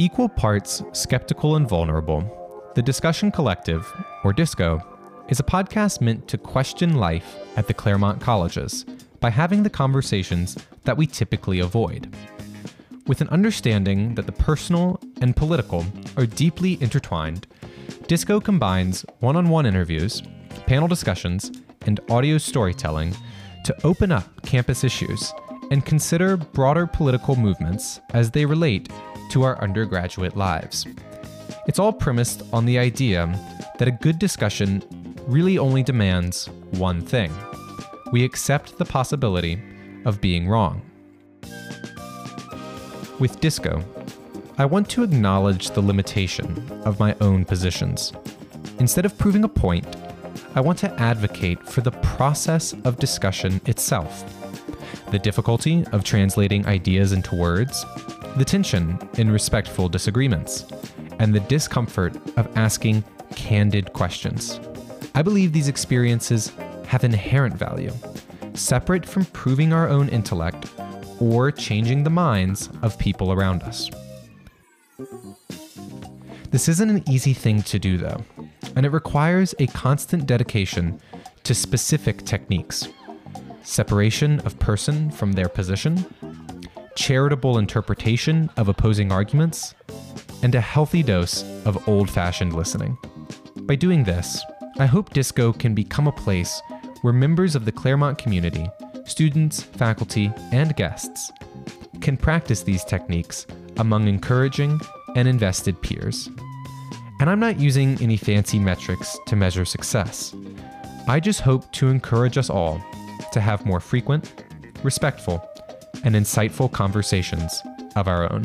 Equal parts skeptical and vulnerable, the Discussion Collective, or DISCO, is a podcast meant to question life at the Claremont colleges by having the conversations that we typically avoid. With an understanding that the personal and political are deeply intertwined, DISCO combines one on one interviews, panel discussions, and audio storytelling to open up campus issues and consider broader political movements as they relate to our undergraduate lives. It's all premised on the idea that a good discussion really only demands one thing we accept the possibility of being wrong. With Disco, I want to acknowledge the limitation of my own positions. Instead of proving a point, I want to advocate for the process of discussion itself. The difficulty of translating ideas into words, the tension in respectful disagreements, and the discomfort of asking candid questions. I believe these experiences have inherent value, separate from proving our own intellect or changing the minds of people around us. This isn't an easy thing to do, though, and it requires a constant dedication to specific techniques separation of person from their position, charitable interpretation of opposing arguments, and a healthy dose of old fashioned listening. By doing this, I hope Disco can become a place where members of the Claremont community, students, faculty, and guests, can practice these techniques among encouraging and invested peers. And I'm not using any fancy metrics to measure success. I just hope to encourage us all to have more frequent, respectful, and insightful conversations of our own.